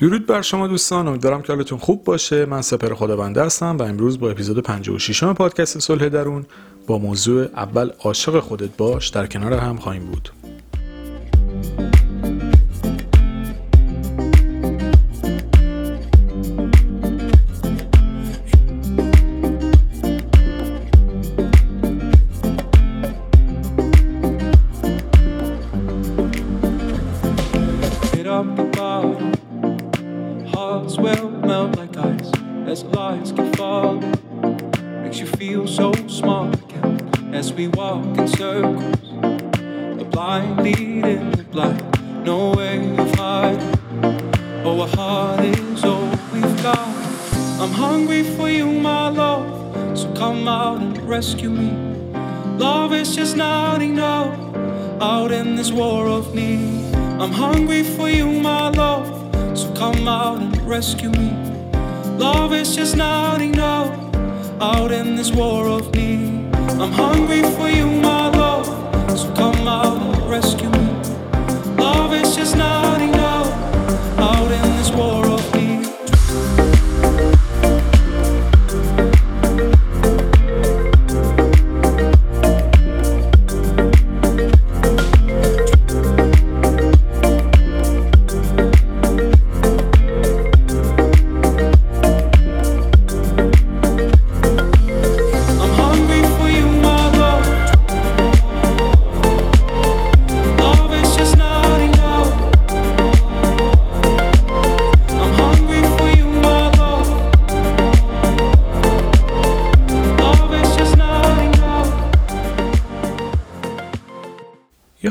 درود بر شما دوستان امیدوارم که حالتون خوب باشه. من سپر خداونده هستم و امروز با اپیزود 56 پادکست صلح درون با موضوع اول عاشق خودت باش در کنار هم خواهیم بود. as the lines keep. Makes you feel so small again as we walk in circles. The blind leading the blind, no way of hiding. Oh, our heart is all we've got. I'm hungry for you, my love, so come out and rescue me. Love is just not enough out in this war of need. I'm hungry for you, my love, so come out and rescue me. Love is just not enough out in this war of need. I'm hungry for you, my love, so come out and rescue me. Love is just not enough out in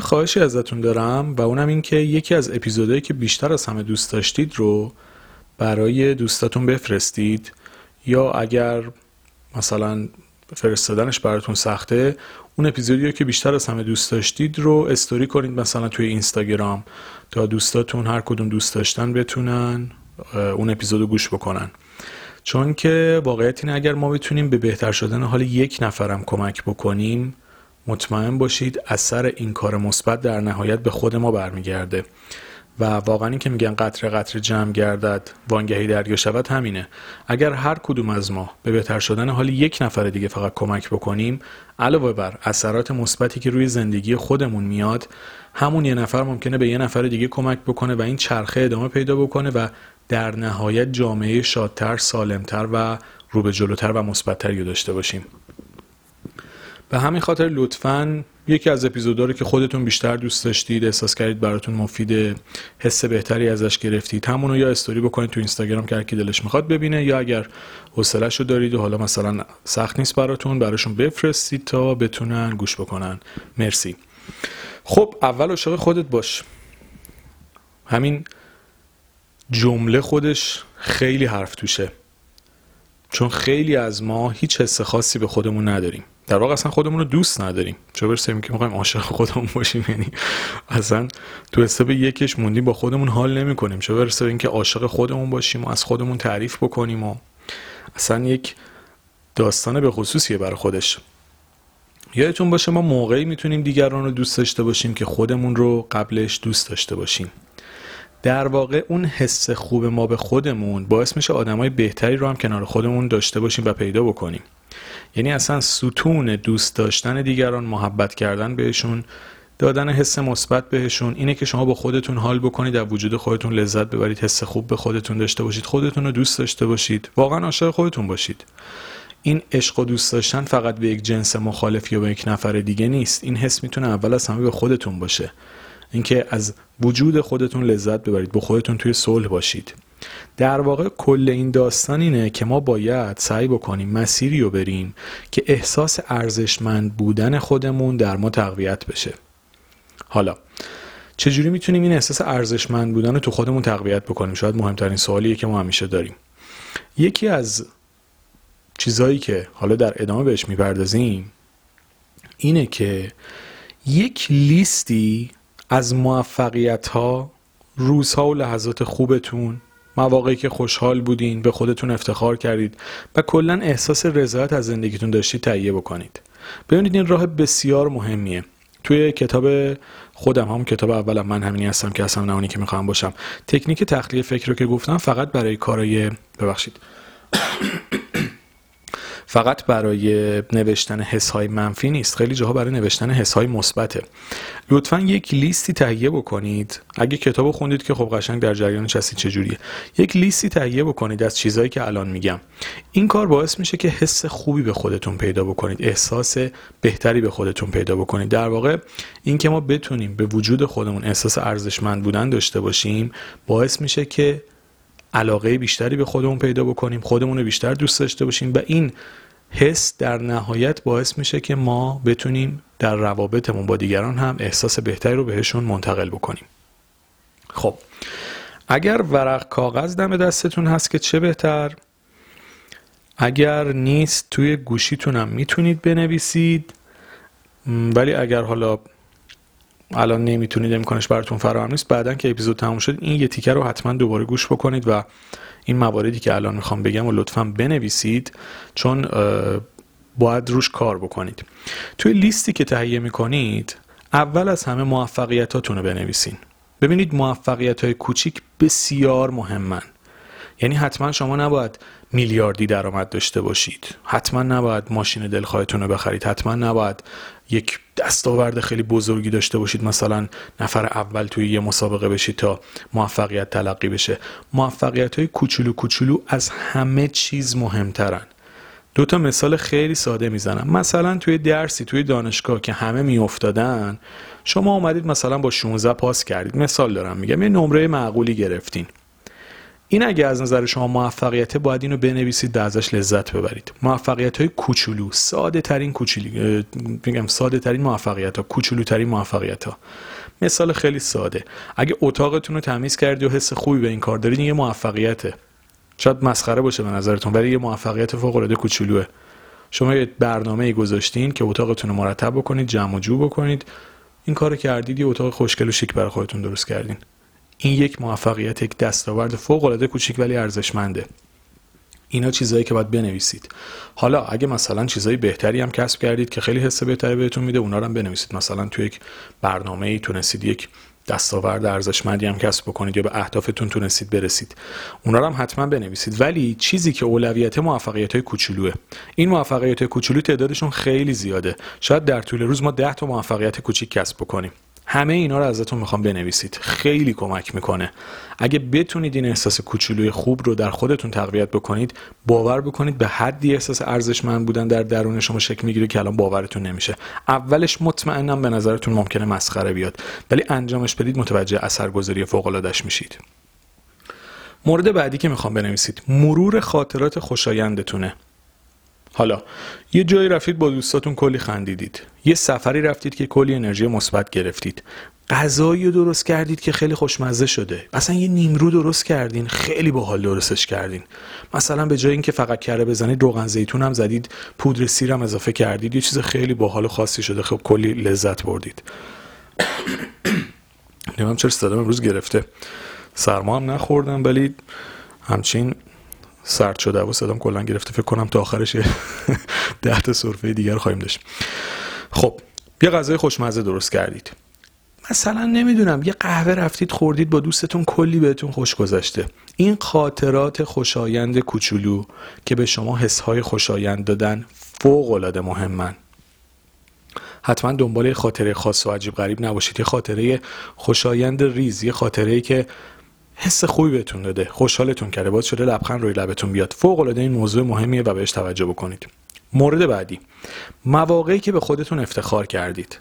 خواهشی ازتون دارم و اونم این که یکی از اپیزودهایی که بیشتر از همه دوست داشتید رو برای دوستاتون بفرستید یا اگر مثلا فرستادنش براتون سخته اون اپیزودی که بیشتر از همه دوست داشتید رو استوری کنید مثلا توی اینستاگرام تا دوستاتون هر کدوم دوست داشتن بتونن اون اپیزود رو گوش بکنن. چون که واقعیت اینه اگر ما بتونیم به بهتر شدن حال یک نفرم کمک بکنیم مطمئن باشید اثر این کار مثبت در نهایت به خود ما برمیگرده. و واقعا این که میگن قطره قطره جمع گردد وانگهی دریا شود همینه. اگر هر کدوم از ما به بهتر شدن حال یک نفر دیگه فقط کمک بکنیم علاوه بر اثرات مثبتی که روی زندگی خودمون میاد همون یه نفر ممکنه به یه نفر دیگه کمک بکنه و این چرخه ادامه پیدا بکنه و در نهایت جامعه شادتر، سالمتر و رو به جلوتر و مثبتتری داشته باشیم. به همین خاطر لطفا یکی از اپیزودها رو که خودتون بیشتر دوست داشتید احساس کردید براتون مفید حس بهتری ازش گرفتید همونو یا استوری بکنید تو اینستاگرام که کی دلش می‌خواد ببینه یا اگر حوصله‌شو رو دارید و حالا مثلا سخت نیست براتون براشون بفرستید تا بتونن گوش بکنن. مرسی. خب اول عاشق خودت باش. همین جمله خودش خیلی حرف توشه. چون خیلی از ما هیچ حس خاصی به خودمون نداریم. در واقع اصلا خودمون رو دوست نداریم. چه برسه که می‌خوایم عاشق خودمون باشیم؟ یعنی اصلا تو حساب یکش موندیم با خودمون حال نمی کنیم چه برسه اینکه عاشق خودمون باشیم و از خودمون تعریف بکنیم و اصلا یک داستان به خصوصیه برای خودش. یادتون باشه ما موقعی می‌تونیم دیگران رو دوست داشته باشیم که خودمون رو قبلش دوست داشته باشیم. در واقع اون حس خوب ما به خودمون باعث میشه آدمای بهتری رو هم کنار خودمون داشته باشیم و پیدا بکنیم. یعنی اصلا ستون دوست داشتن دیگران محبت کردن بهشون دادن حس مثبت بهشون اینه که شما با خودتون حال بکنید در وجود خودتون لذت ببرید حس خوب به خودتون داشته باشید خودتون رو دوست داشته باشید واقعا عاشق خودتون باشید. این عشق و دوست داشتن فقط به یک جنس مخالف یا به یک نفر دیگه نیست. این حس می‌تونه اول از همه به خودتون باشه. اینکه از وجود خودتون لذت ببرید با خودتون توی صلح باشید. در واقع کل این داستان اینه که ما باید سعی بکنیم مسیری رو بریم که احساس ارزشمند بودن خودمون در ما تقویت بشه. حالا چجوری می‌تونیم این احساس ارزشمند بودن رو تو خودمون تقویت بکنیم؟ شاید مهمترین سوالیه که ما همیشه داریم. یکی از چیزهایی که حالا در ادامه بهش می‌پردازیم اینه که یک لیستی از موفقیت ها روزها و لحظات خوبتون مواقعی که خوشحال بودین به خودتون افتخار کردید و کلا احساس رضایت از زندگیتون داشتید تهیه بکنید. ببینید این راه بسیار مهمیه. توی کتاب خودم هم کتاب اولم من همینی هستم که اصلا نهانی که می‌خوام باشم. تکنیک تخلیه فکر رو که گفتم فقط برای کارای ببخشید. فقط برای نوشتن حس های منفی نیست خیلی جاها برای نوشتن حس های مثبته. لطفا یک لیستی تهیه بکنید. اگه کتاب خوندید که خب قشنگ در جریانش هستید چجوریه؟ یک لیستی تهیه بکنید از چیزهایی که الان میگم. این کار باعث میشه که حس خوبی به خودتون پیدا بکنید احساس بهتری به خودتون پیدا بکنید. در واقع این که ما بتونیم به وجود خودمون احساس ارزشمند بودن داشته باشیم باعث میشه که علاقه بیشتری به خودمون پیدا بکنیم خودمون رو بیشتر دوست داشته باشیم و این حس در نهایت باعث میشه که ما بتونیم در روابطمون با دیگران هم احساس بهتری رو بهشون منتقل بکنیم. خب اگر ورق کاغذ دم دستتون هست که چه بهتر؟ اگر نیست توی گوشیتونم می‌تونید بنویسید. ولی اگر حالا الان نمی‌تونید امکانش براتون فراهم نیست. بعدا که اپیزود تموم شد این یه تیکر رو حتما دوباره گوش بکنید و این مواردی که الان می‌خوام بگم و لطفا بنویسید چون باید روش کار بکنید. توی لیستی که تهیه می‌کنید اول از همه موفقیتاتون رو بنویسین. ببینید موفقیت های کوچیک بسیار مهمن. یعنی حتما شما نباید میلیاردی درآمد داشته باشید. حتما نباید ماشین دلخواهتون رو بخرید. حتما نباید یک دستاورد خیلی بزرگی داشته باشید. مثلا نفر اول توی یه مسابقه بشید تا موفقیت تلقی بشه. موفقیت های کوچولو کوچولو از همه چیز مهمترن. دو تا مثال خیلی ساده می‌زنم. مثلا توی درسی توی دانشگاه که همه میافتادن شما اومدید مثلا با 16 پاس کردید. مثال دارم میگم. یه نمره معقولی گرفتین. این اگه از نظر شما موفقیت باید اینو بنویسید و ازش لذت ببرید. موفقیت های کوچولو ساده ترین کوچولی میگم ساده ترین موفقیت ها کوچولو ترین موفقیت ها مثال خیلی ساده. اگه اتاقتون رو تمیز کردی و حس خوبی به این کار دارید یه موفقیته. شاید مسخره باشه به نظرتون ولی یه موفقیت فوق العاده کوچولوه. شما یه برنامه گذاشتین که اتاقتون رو مرتب بکنید جمع و جو بکنید. این کارو کردید یه اتاق خوشگل و شیک برای خودتون درست کردین. این یک موفقیت یک دستاورد فوق العاده کوچیک ولی ارزشمنده. اینا چیزایی که باید بنویسید. حالا اگه مثلا چیزای بهتری هم کسب کردید که خیلی حس بهتری بهتون میده اونا رو هم بنویسید. مثلا تو یک برنامه ای تونستید یک دستاورد ارزشمندی هم کسب بکنید یا به اهدافتون تونستید برسید. اونا رو هم حتما بنویسید. ولی چیزی که اولویت موفقیت های کوچولوه. این موفقیت های کوچولو تعدادشون خیلی زیاده. شاید در طول روز ما 10 تا موفقیت کوچیک کسب بکنیم. همه اینا رو ازتون می‌خوام بنویسید. خیلی کمک می‌کنه. اگه بتونید این احساس کوچولوی خوب رو در خودتون تقویت بکنید باور بکنید به حدی احساس ارزشمند بودن در درون شما شکل می‌گیره که الان باورتون نمیشه. اولش مطمئنم به نظرتون ممکنه مسخره بیاد ولی انجامش بدید متوجه اثرگذاری فوق العادهش میشید. مورد بعدی که می‌خوام بنویسید مرور خاطرات خوشایندتونه. حالا یه جایی رفتید با دوستاتون کلی خندیدید. یه سفری رفتید که کلی انرژی مثبت گرفتید. غذایی رو درست کردید که خیلی خوشمزه شده. اصلا یه نیمرو درست کردین خیلی باحال درستش کردین. مثلا به جای اینکه فقط کره بزنید روغن زیتون هم زدید پودر سیر هم اضافه کردید. یه چیز خیلی باحال و خاصی شده. خب کلی لذت بردید. نمیم چرا صدام امروز گرفته. سرما هم نخوردم ولی همچین سرد شده و صدام کلا گرفته. فکر کنم تا آخرش ده تا سرفه دیگر خواهیم داشت. خب یه غذای خوشمزه درست کردید. مثلا نمی‌دونم یه قهوه رفتید خوردید با دوستتون کلی بهتون خوش گذشته. این خاطرات خوشایند کوچولو که به شما حسهای خوشایند دادن فوق العاده مهمن. حتما دنبال خاطره خاص و عجیب غریب نباشید. یه خاطره خوشایند ریز یه خاطره که حس خوبی بهتون داده خوشحالتون کرده باید شده لبخند روی لبتون بیاد. فوق العاده این موضوع مهمیه و بهش توجه بکنید. مورد بعدی مواقعی که به خودتون افتخار کردید.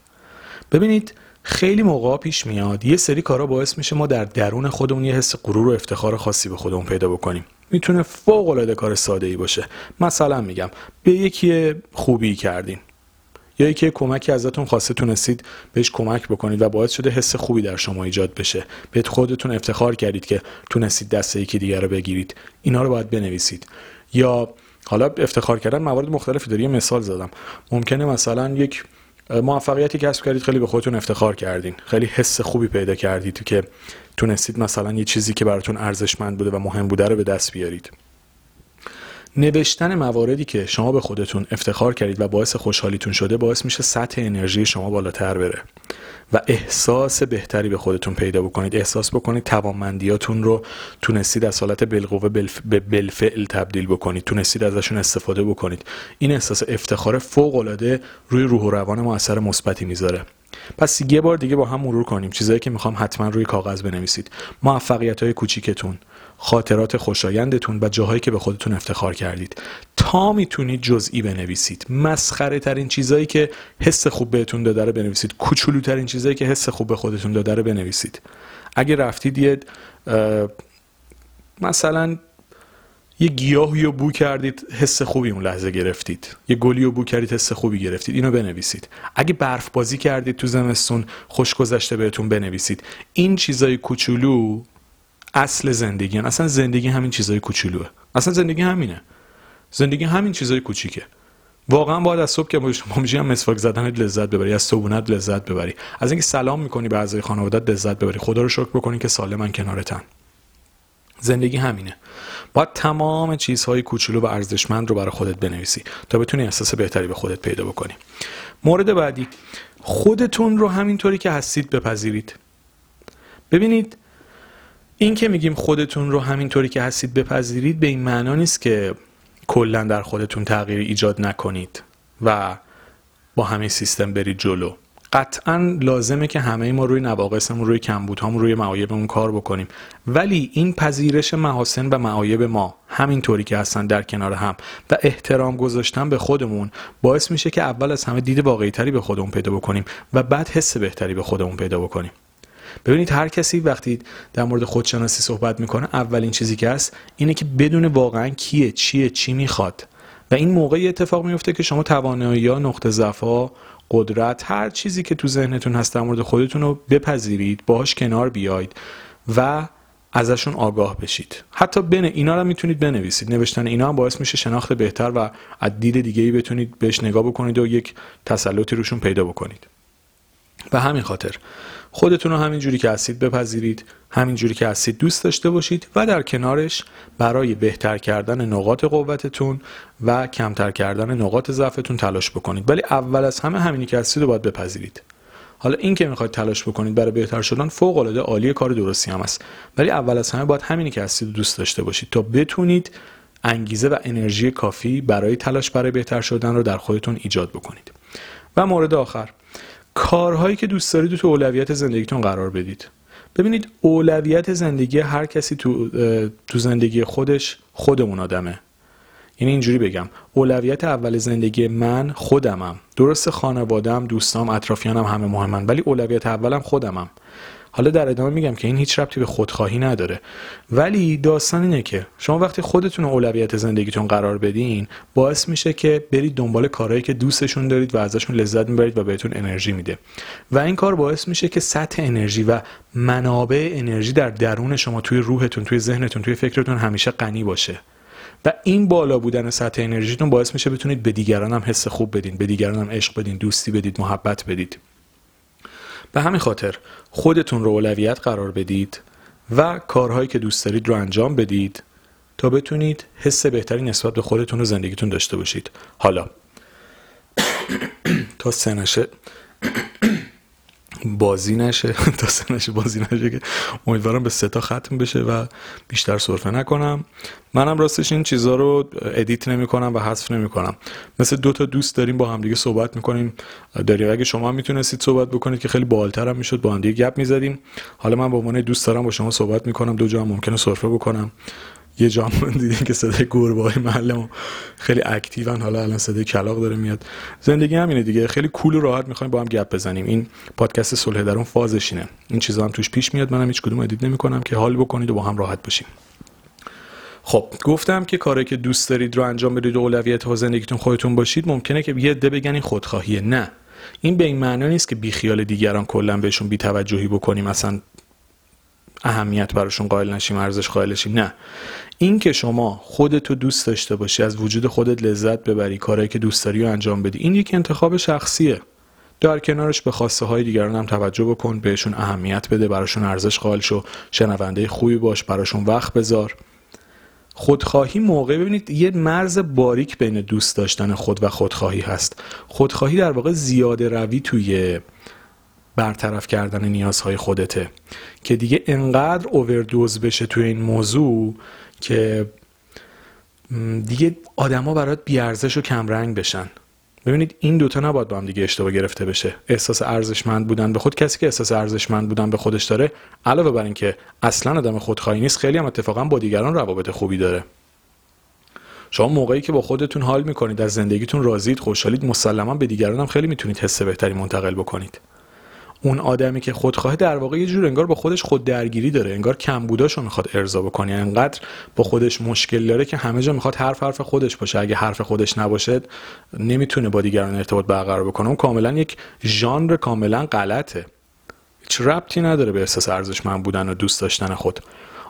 ببینید خیلی موقع پیش میاد یه سری کارا باعث میشه ما در درون خودمون یه حس غرور و افتخار خاصی به خودمون پیدا بکنیم. می‌تونه فوق العاده کار ساده ای باشه. مثلا میگم به یکی خوبی کردین. یا اینکه کمکی ازتون خواسته تونستید بهش کمک بکنید و باعث شده حس خوبی در شما ایجاد بشه. به خودتون افتخار کردید که تونستید دست یکی دیگر رو بگیرید. اینا رو باید بنویسید. یا حالا افتخار کردن موارد مختلفی داره. یه مثال زدم. ممکنه مثلا یک موفقیتی کسب کردید خیلی به خودتون افتخار کردین. خیلی حس خوبی پیدا کردید که تونستید مثلا یه چیزی که براتون ارزشمند بوده و مهم بوده رو به دست بیارید. نوشتن مواردی که شما به خودتون افتخار کردید و باعث خوشحالیتون شده باعث میشه سطح انرژی شما بالاتر بره و احساس بهتری به خودتون پیدا بکنید. احساس بکنید توانمندیاتون رو تونستید از حالت بالقوه به بالفعل تبدیل بکنید تونستید ازشون استفاده بکنید. این احساس افتخار فوق العاده روی روح و روان ما اثر مثبتی می‌ذاره. پس یه بار دیگه با هم مرور کنیم. چیزایی که می‌خوام حتما روی کاغذ بنویسید. موفقیت های کوچیکتون خاطرات خوشایندتون و جاهایی که به خودتون افتخار کردید. تا می‌تونید جزئی بنویسید. مسخره ترین چیزایی که حس خوب بهتون داده رو بنویسید. کوچولوترین چیزایی که حس خوب به خودتون داده رو بنویسید. اگه رفتید یه مثلا یه گیاهی رو بو کردید حس خوبی اون لحظه گرفتید. یه گلی رو بو کردید حس خوبی گرفتید. اینو بنویسید. اگه برف بازی کردید تو زمستون خوش گذشته بهتون بنویسید. این چیزای کوچولو اصل زندگی. هن. اصلا زندگی همین چیزای کوچولوه. اصلا زندگی همینه. زندگی همین چیزای کوچیکه. واقعا باید از صبح که با میشی هم مسواک زدن لذت ببری از صبونت لذت ببری. از اینکه سلام می‌کنی به اعضای خانوادت لذت ببری. خدا رو شکر بکنی که سالمن کنارتن زندگی همینه. باید تمام چیزهای کوچولو و ارزشمند رو برای خودت بنویسی تا بتونی احساس بهتری به خودت پیدا بکنی. مورد بعدی. خودتون رو همینطوری که هستید بپذیرید. ببینید این که میگیم خودتون رو همینطوری که هستید بپذیرید به این معنا نیست که کلا در خودتون تغییر ایجاد نکنید و با همین سیستم برید جلو. قطعا لازمه که همه ما روی نواقصمون روی کمبودهامون روی معایبمون کار بکنیم. ولی این پذیرش محاسن و معایب ما همینطوری که هستن در کنار هم و احترام گذاشتن به خودمون باعث میشه که اول از همه دید واقعی تری به خودمون پیدا بکنیم و بعد حس بهتری به خودمون پیدا بکنیم. ببینید هر کسی وقتی در مورد خودشناسی صحبت می‌کنه اولین چیزی که هست اینه که بدون واقعا کیه چیه چی می‌خواد. و این موقعی اتفاق میفته که شما توانایی یا نقطه ضعف قدرت هر چیزی که تو ذهنتون هست در مورد خودتون رو بپذیرید باهاش کنار بیاید و ازشون آگاه بشید. حتی بن اینا رو می‌تونید بنویسید. نوشتن اینا هم باعث میشه شناخت بهتر و از دید دیگه ای بتونید بهش نگاه بکنید و یک تسلطی روشون پیدا بکنید. به همین خاطر خودتون رو همین جوری که هستید بپذیرید همین جوری که هستید دوست داشته باشید و در کنارش برای بهتر کردن نقاط قوتتون و کمتر کردن نقاط ضعفتون تلاش بکنید. ولی اول از همه همینی که هستید رو باید بپذیرید. حالا این که می‌خواید تلاش بکنید برای بهتر شدن فوق العاده عالی کار درستی هم است ولی اول از همه باید همینی که هستید دوست داشته باشید تا بتونید انگیزه و انرژی کافی برای تلاش برای بهتر شدن رو در خودتون ایجاد بکنید. و مورد آخر. کارهایی که دوست دارید تو اولویت زندگیتون قرار بدید. ببینید اولویت زندگی هر کسی تو, تو زندگی خودش خودمون آدمه. یعنی اینجوری بگم اولویت اول زندگی من خودمم. درست خانوادم دوستام اطرافیانم همه مهمن ولی اولویت اولم خودمم. حالا در ادامه میگم که این هیچ ربطی به خودخواهی نداره. ولی داستان اینه که شما وقتی خودتون اولویت زندگیتون قرار بدین باعث میشه که برید دنبال کارهایی که دوستشون دارید و ازشون لذت می‌برید و بهتون انرژی میده. و این کار باعث میشه که سطح انرژی و منابع انرژی در درون شما توی روحتون توی ذهنتون توی فکرتون همیشه غنی باشه. و این بالا بودن سطح انرژیتون باعث میشه بتونید به دیگران هم حس خوب بدین به دیگران هم عشق بدین دوستی بدید محبت بدید. به همین خاطر خودتون رو اولویت قرار بدید و کارهایی که دوست دارید رو انجام بدید تا بتونید حس بهتری نسبت به خودتون و زندگیتون داشته باشید. حالا تا سنشه بازی نشه تا سنش بازی نشه که امیدوارم به سه تا ختم بشه و بیشتر سرفه نکنم. منم راستش این چیزها رو ادیت نمی کنم و حذف نمی کنم مثل دو تا دوست داریم با همدیگه صحبت می‌کنیم. داریم اگه شما هم می‌تونستید صحبت بکنید که خیلی باحال‌تر هم می‌شد با همدیگه گپ می‌زدیم. حالا من به عنوان دوست دارم با شما صحبت می‌کنم دو جا هم ممکنه سرفه بکنم. یه جام دیدیم که صدای گربه های محله خیلی active ان حالا الان صدای کلاغ داره میاد. زندگی همینه دیگه. خیلی cool و راحت می‌خوایم با هم گپ بزنیم. این پادکست صلح درون فازش اینه. این چیزا هم توش پیش میاد. منم هیچ کدوم edit نمی‌کنم که حال بکنید و با هم راحت باشیم خب گفتم که کاری که دوست دارید رو انجام بدید و اولویت ها زندگیتون خودتون باشید ممکنه که یه عده بگن این خودخواهیه. نه. این به این معنی نیست که بیخیال دیگران کلا بهشون بیتوجهی بکنیم. مثلا اهمیت براشون قائل نشیم ارزش قائل نشیم. نه. این که شما خودتو دوست داشته باشی از وجود خودت لذت ببری کارهایی که دوست داری رو انجام بدی این یک انتخاب شخصیه. در کنارش به خواسته های دیگران هم توجه بکن بهشون اهمیت بده براشون ارزش قائل شو شنونده خوبی باش براشون وقت بذار. خودخواهی موقع ببینید یه مرز باریک بین دوست داشتن خود و خودخواهی هست. خودخواهی در واقع زیاده روی توی برطرف کردن نیازهای خودته. که دیگه انقدر اووردوز بشه توی این موضوع که دیگه آدما برات بیارزش و کمرنگ بشن. ببینید این دوتا نباید با هم دیگه اشتباه گرفته بشه. احساس ارزشمند بودن به خود کسی که احساس ارزشمند بودن به خودش داره علاوه بر اینکه اصلا آدم خودخواهی نیست خیلی هم اتفاقا با دیگران روابط خوبی داره. شما موقعی که با خودتون حال می‌کنید از زندگیتون راضید خوشحالید مسلما به دیگران هم خیلی می‌تونید حس بهتری منتقل بکنید. اون آدمی که خودخواه در واقع یه جور انگار با خودش خود درگیری داره انگار کمبوداشو می‌خواد ارضا بکنه. انقدر با خودش مشکل داره که همه جا می‌خواد حرف حرف خودش باشه. اگه حرف خودش نباشه نمی‌تونه با دیگران ارتباط برقرار بکنه. اون کاملا یک ژانر کاملا غلطه. هیچ ربطی نداره به احساس ارزشمند بودن و دوست داشتن خود.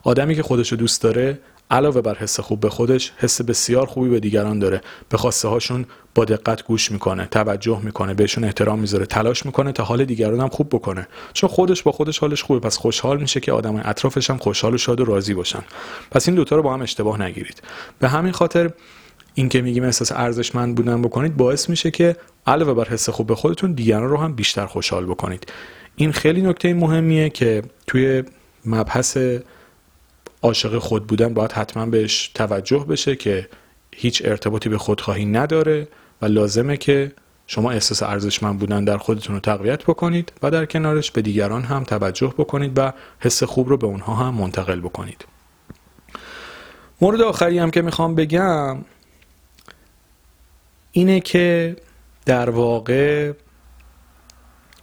آدمی که خودش دوست داره علاوه بر حس خوب به خودش حس بسیار خوبی به دیگران داره. به خواسته هاشون با دقت گوش می‌کنه توجه می‌کنه بهشون احترام می‌ذاره تلاش می‌کنه تا حال دیگران هم خوب بکنه. چون خودش با خودش حالش خوبه پس خوشحال میشه که آدم اطرافش هم خوشحال و شاد و راضی باشن. پس این دوتا رو با هم اشتباه نگیرید. به همین خاطر این که میگیم احساس ارزشمند بودن بکنید باعث میشه که علاوه بر حس خوب به خودتون دیگران رو هم بیشتر خوشحال بکنید. این خیلی نکته مهمیه که توی مبحث عاشق خود بودن باید حتما بهش توجه بشه که هیچ ارتباطی به خودخواهی نداره و لازمه که شما احساس ارزشمند بودن در خودتون رو تقویت بکنید و در کنارش به دیگران هم توجه بکنید و حس خوب رو به اونها هم منتقل بکنید. مورد آخری هم که می‌خوام بگم اینه که در واقع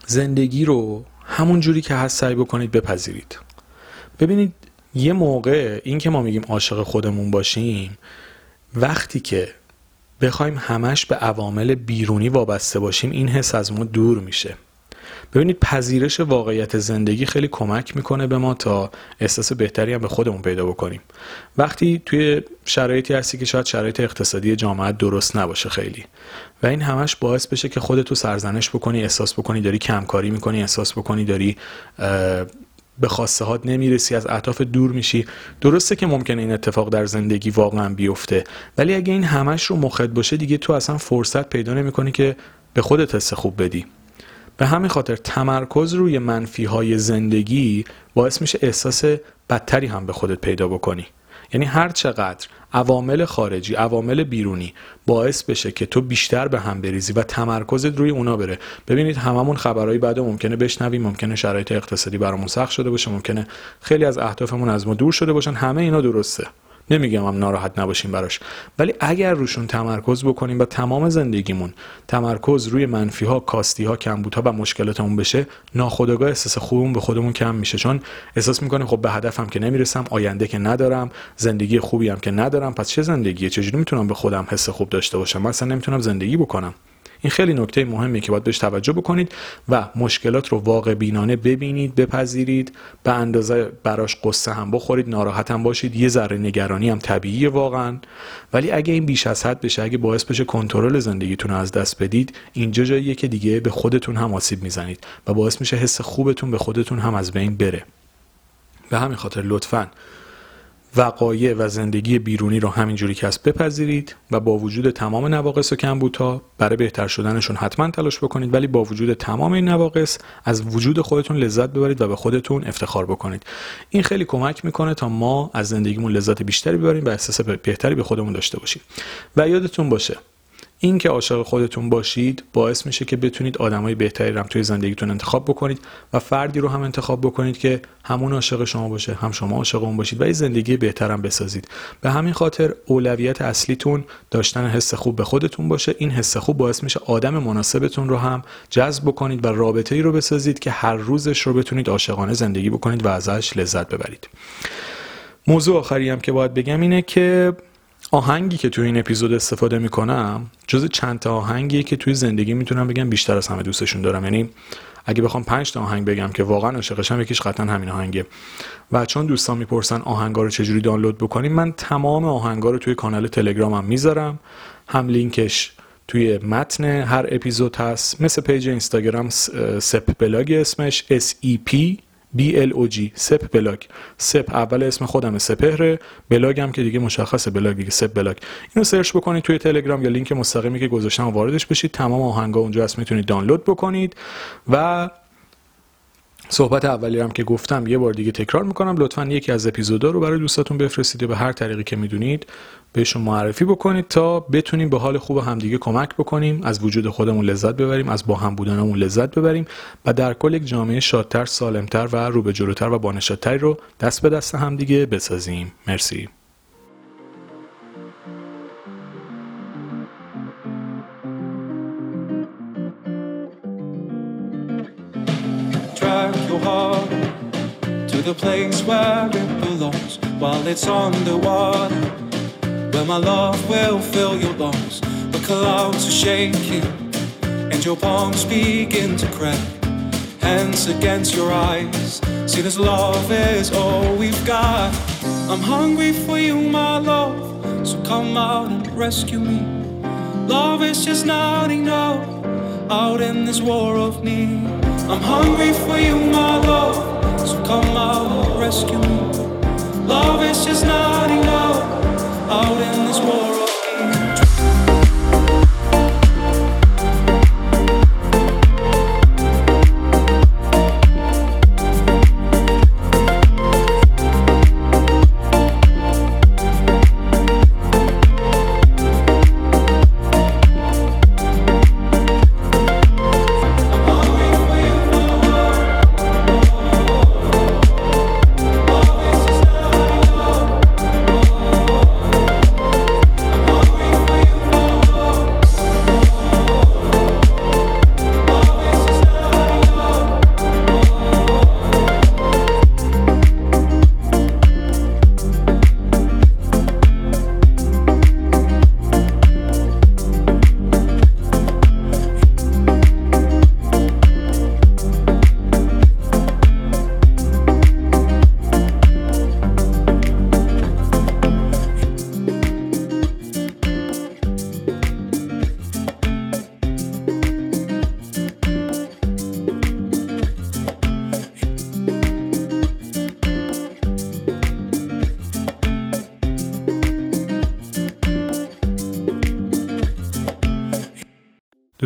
زندگی رو همون جوری که هست سعی بکنید بپذیرید. ببینید یه موقع این که ما میگیم عاشق خودمون باشیم وقتی که بخوایم همش به عوامل بیرونی وابسته باشیم این حس از ما دور میشه. ببینید پذیرش واقعیت زندگی خیلی کمک می‌کنه به ما تا احساس بهتری هم به خودمون پیدا بکنیم. وقتی توی شرایطی هستی که شاید شرایط اقتصادی جامعه درست نباشه خیلی. و این همش باعث بشه که خودتو سرزنش بکنی احساس بکنی داری کمکاری می‌کنی احساس بکنی داری به خواسته هات نمی‌رسی از اهداف دور میشی. درسته که ممکنه این اتفاق در زندگی واقعا بیفته ولی اگه این همش رو مخد باشه دیگه تو اصلا فرصت پیدا نمی‌کنی که به خودت حس خوب بدی. به همین خاطر تمرکز روی منفی های زندگی باعث میشه احساس بدتری هم به خودت پیدا بکنی. یعنی هر چقدر عوامل خارجی عوامل بیرونی باعث بشه که تو بیشتر به هم بریزی و تمرکزت روی اونا بره. ببینید هممون خبرهای بعد ممکنه بشنویم ممکنه شرایط اقتصادی برامون سخت شده باشه ممکنه خیلی از اهدافمون از ما دور شده باشن. همه اینا درسته. نمیگم هم ناراحت نباشیم براش. ولی اگر روشون تمرکز بکنیم و تمام زندگیمون تمرکز روی منفی ها کاستی ها کمبودها و مشکلاتمون بشه ناخودآگاه احساس خوبمون به خودمون کم میشه. چون احساس می‌کنیم خب به هدفم که نمی‌رسم آینده که ندارم زندگی خوبی هم که ندارم پس چه زندگیه؟ چجوری می‌تونم به خودم حس خوب داشته باشم؟ من اصلا نمی‌تونم زندگی بکنم. این خیلی نکته مهمه که باید بهش توجه بکنید و مشکلات رو واقع بینانه ببینید بپذیرید به اندازه براش قصه هم بخورید ناراحت هم باشید یه ذره نگرانی هم طبیعیه واقعا. ولی اگه این بیش از حد بشه اگه باعث بشه کنترل زندگیتون از دست بدید اینجا جاییه که دیگه به خودتون هم آسیب می‌زنید و باعث میشه حس خوبتون به خودتون هم از بین بره. به همین خاطر لطفاً وقایع و زندگی بیرونی رو همینجوری که هست بپذیرید و با وجود تمام نواقص و کمبودها برای بهتر شدنشون حتما تلاش بکنید ولی با وجود تمام این نواقص از وجود خودتون لذت ببرید و به خودتون افتخار بکنید. این خیلی کمک می‌کنه تا ما از زندگیمون لذت بیشتری ببریم و احساس بهتری به خودمون داشته باشیم. و یادتون باشه این که عاشق خودتون باشید باعث میشه که بتونید آدمای بهتری رو توی زندگیتون انتخاب بکنید و فردی رو هم انتخاب بکنید که همون عاشق شما باشه هم شما عاشق اون باشید و این زندگی بهترم بسازید. به همین خاطر اولویت اصلیتون داشتن حس خوب به خودتون باشه. این حس خوب باعث میشه آدم مناسبتون رو هم جذب بکنید و رابطه ای رو بسازید که هر روزش رو بتونید عاشقانه زندگی بکنید و ازش لذت ببرید. موضوع آخری هم که باید بگم اینه که آهنگی که توی این اپیزود استفاده می‌کنم جز چند تا آهنگیه که توی زندگی می‌تونم بگم بیشتر از همه دوستشون دارم. یعنی اگه بخوام پنج تا آهنگ بگم که واقعا عاشقشم یکیش قطعا همین آهنگه و چون دوستان می‌پرسن آهنگا رو چجوری دانلود بکنیم من تمام آهنگا رو توی کانال تلگرامم می‌ذارم. هم لینکش توی متن هر اپیزود هست. مثل page اینستاگرام سپ بلاگ اسمش S E P BLOG سپ بلاگ سپ اول اسم خودم سپهره. بلاگم که دیگه مشخص بلاگ دیگه سپ بلاگ. اینو سرچ بکنید توی تلگرام یا لینک مستقیمی که گذاشتم واردش بشید. تمام آهنگا اونجا هست می‌تونید دانلود بکنید. و صحبت اولی هم که گفتم یه بار دیگه تکرار می‌کنم. لطفا یکی از اپیزودا رو برای دوستاتون بفرستید به هر طریقی که می‌دونید بهشون معرفی بکنید تا بتونیم به حال خوب همدیگه کمک بکنیم از وجود خودمون لذت ببریم از با هم بودنمون لذت ببریم و در کل یک جامعه شادتر سالمتر و رو به جلوتر و بانشادتری رو دست به دست همدیگه بسازیم. مرسی. The place where it belongs while it's underwater. Where my love will fill your lungs. The clouds are shaking and your palms begin to crack. Hands against your eyes. See, this love is all we've got. I'm hungry for you, my love. So come out and rescue me. Love is just not enough out in this war of need. I'm hungry for you, my love. So come out rescue me. Love is just not enough out in this world.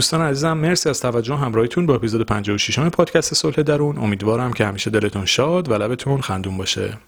دوستان عزیزم مرسی از توجه همراهیتون با اپیزود 56 پادکست صلح درون. امیدوارم که همیشه دلتون شاد و لبتون خندون باشه.